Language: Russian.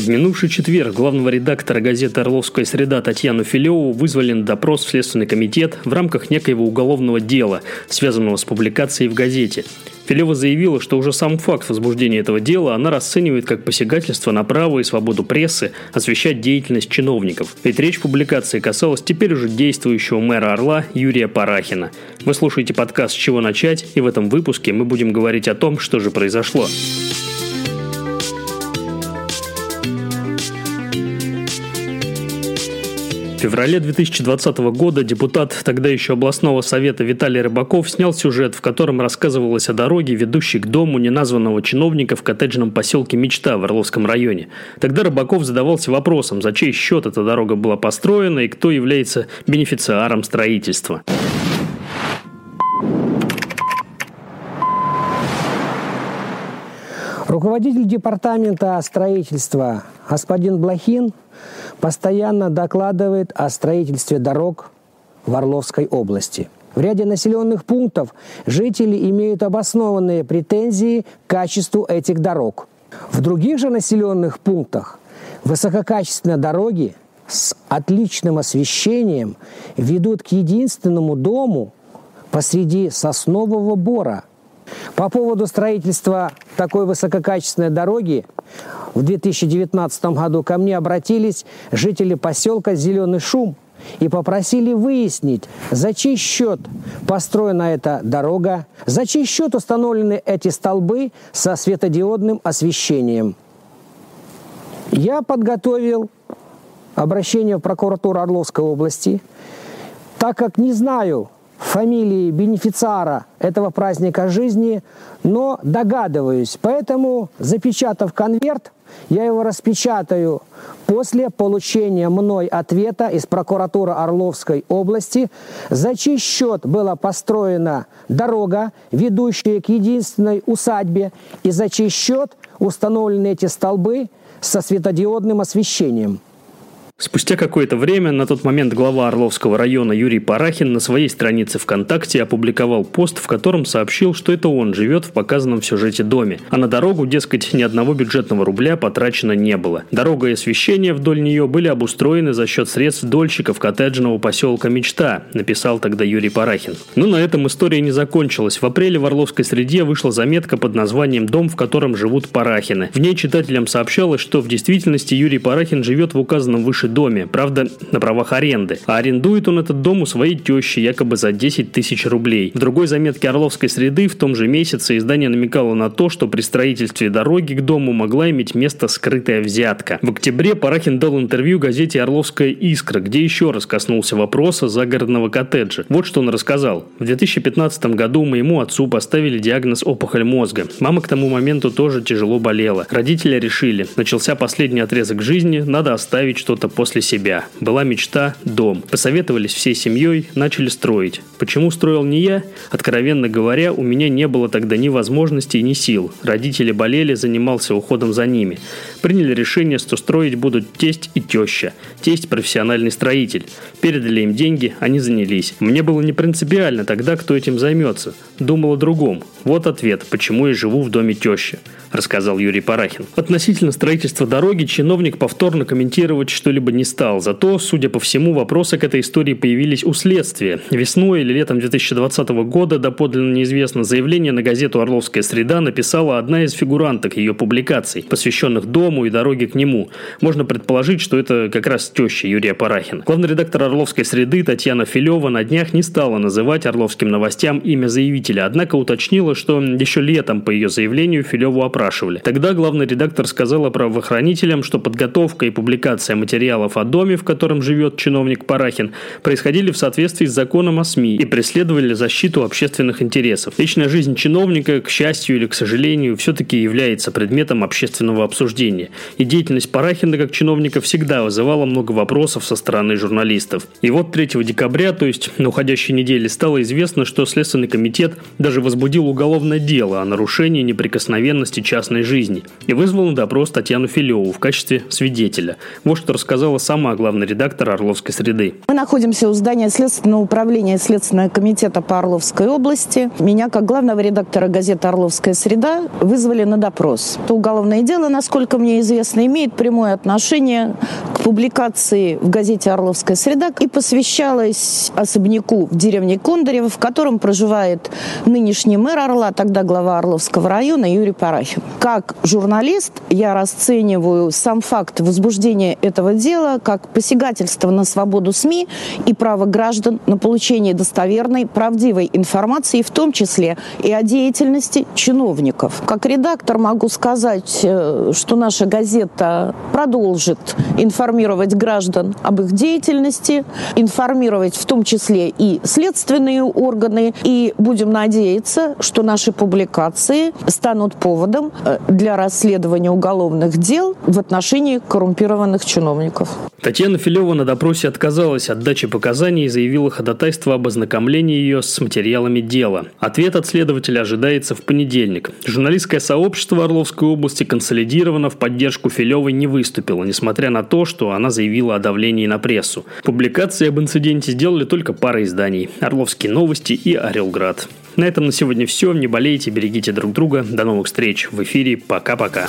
В минувший четверг главного редактора газеты «Орловская среда» Татьяну Филеву вызвали на допрос в Следственный комитет в рамках некоего уголовного дела, связанного с публикацией в газете. Филева заявила, что уже сам факт возбуждения этого дела она расценивает как посягательство на право и свободу прессы освещать деятельность чиновников. Ведь речь публикации касалась теперь уже действующего мэра Орла Юрия Парахина. Вы слушаете подкаст «С чего начать?» и в этом выпуске мы будем говорить о том, что же произошло. В феврале 2020 года депутат тогда еще областного совета Виталий Рыбаков снял сюжет, в котором рассказывалось о дороге, ведущей к дому неназванного чиновника в коттеджном поселке Мечта в Орловском районе. Тогда Рыбаков задавался вопросом, за чей счет эта дорога была построена и кто является бенефициаром строительства. Руководитель департамента строительства господин Блохин постоянно докладывает о строительстве дорог в Орловской области. В ряде населенных пунктов жители имеют обоснованные претензии к качеству этих дорог. В других же населенных пунктах высококачественные дороги с отличным освещением ведут к единственному дому посреди соснового бора – по поводу строительства такой высококачественной дороги в 2019 году ко мне обратились жители поселка «Зеленый шум» и попросили выяснить, за чей счет построена эта дорога, за чей счет установлены эти столбы со светодиодным освещением. Я подготовил обращение в прокуратуру Орловской области, так как не знаю, фамилии бенефициара этого праздника жизни, но догадываюсь. Поэтому, запечатав конверт, я его распечатаю после получения мной ответа из прокуратуры Орловской области, за чей счет была построена дорога, ведущая к единственной усадьбе, и за чей счет установлены эти столбы со светодиодным освещением. Спустя какое-то время, на тот момент глава Орловского района Юрий Парахин на своей странице ВКонтакте опубликовал пост, в котором сообщил, что это он живет в показанном в сюжете доме. А на дорогу, дескать, ни одного бюджетного рубля потрачено не было. Дорога и освещение вдоль нее были обустроены за счет средств дольщиков коттеджного поселка «Мечта», написал тогда Юрий Парахин. Но на этом история не закончилась. В апреле в Орловской среде вышла заметка под названием «Дом, в котором живут Парахины». В ней читателям сообщалось, что в действительности Юрий Парахин живет в указанном выше доме, правда, на правах аренды. А арендует он этот дом у своей тещи якобы за 10 тысяч рублей. В другой заметке Орловской среды в том же месяце издание намекало на то, что при строительстве дороги к дому могла иметь место скрытая взятка. В октябре Парахин дал интервью газете «Орловская искра», где еще раз коснулся вопроса загородного коттеджа. Вот что он рассказал. В 2015 году моему отцу поставили диагноз опухоль мозга. Мама к тому моменту тоже тяжело болела. Родители решили, начался последний отрезок жизни, надо оставить что-то после себя. Была мечта – дом. Посоветовались всей семьей, начали строить. Почему строил не я? Откровенно говоря, у меня не было тогда ни возможностей, ни сил. Родители болели, занимался уходом за ними. Приняли решение, что строить будут тесть и теща. Тесть – профессиональный строитель. Передали им деньги, они занялись. Мне было не принципиально тогда, кто этим займется. Думал о другом. Вот ответ, почему я живу в доме тещи, рассказал Юрий Парахин. Относительно строительства дороги чиновник повторно комментировать что-либо бы не стал. Зато, судя по всему, вопросы к этой истории появились у следствия. Весной или летом 2020 года, доподлинно неизвестно, заявление на газету «Орловская среда» написала одна из фигуранток ее публикаций, посвященных дому и дороге к нему. Можно предположить, что это как раз теща Юрия Парахина. Главный редактор «Орловской среды» Татьяна Филева на днях не стала называть «Орловским новостям» имя заявителя, однако уточнила, что еще летом по ее заявлению Филеву опрашивали. Тогда главный редактор сказала правоохранителям, что подготовка и публикация материала материалов о доме, в котором живет чиновник Парахин, происходили в соответствии с законом о СМИ и преследовали защиту общественных интересов. Личная жизнь чиновника, к счастью или к сожалению, все-таки является предметом общественного обсуждения. И деятельность Парахина как чиновника всегда вызывала много вопросов со стороны журналистов. И вот 3 декабря, то есть на уходящей неделе, стало известно, что Следственный комитет даже возбудил уголовное дело о нарушении неприкосновенности частной жизни и вызвал на допрос Татьяну Филеву в качестве свидетеля. Вот что рассказал рассказала сама главный редактор «Орловской среды». Мы находимся у здания Следственного управления Следственного комитета по Орловской области. Меня, как главного редактора газеты «Орловская среда», вызвали на допрос. Это уголовное дело, насколько мне известно, имеет прямое отношение публикации в газете «Орловская среда» и посвящалось особняку в деревне Кондорево, в котором проживает нынешний мэр Орла, тогда глава Орловского района Юрий Парахин. Как журналист я расцениваю сам факт возбуждения этого дела как посягательство на свободу СМИ и право граждан на получение достоверной, правдивой информации, в том числе и о деятельности чиновников. Как редактор могу сказать, э, что наша газета продолжит информировать граждан об их деятельности, информировать в том числе и следственные органы, и будем надеяться, что наши публикации станут поводом э, для расследования уголовных дел в отношении коррумпированных чиновников. Татьяна Филева на допросе отказалась от дачи показаний и заявила ходатайство об ознакомлении ее с материалами дела. Ответ от следователя ожидается в понедельник. Журналистское сообщество Орловской области консолидированно в поддержку Филевой не выступило, несмотря на то, что она заявила о давлении на прессу. Публикации об инциденте сделали только пара изданий – «Орловские новости» и «Орелград». На этом на сегодня все. Не болейте, берегите друг друга. До новых встреч в эфире. Пока-пока.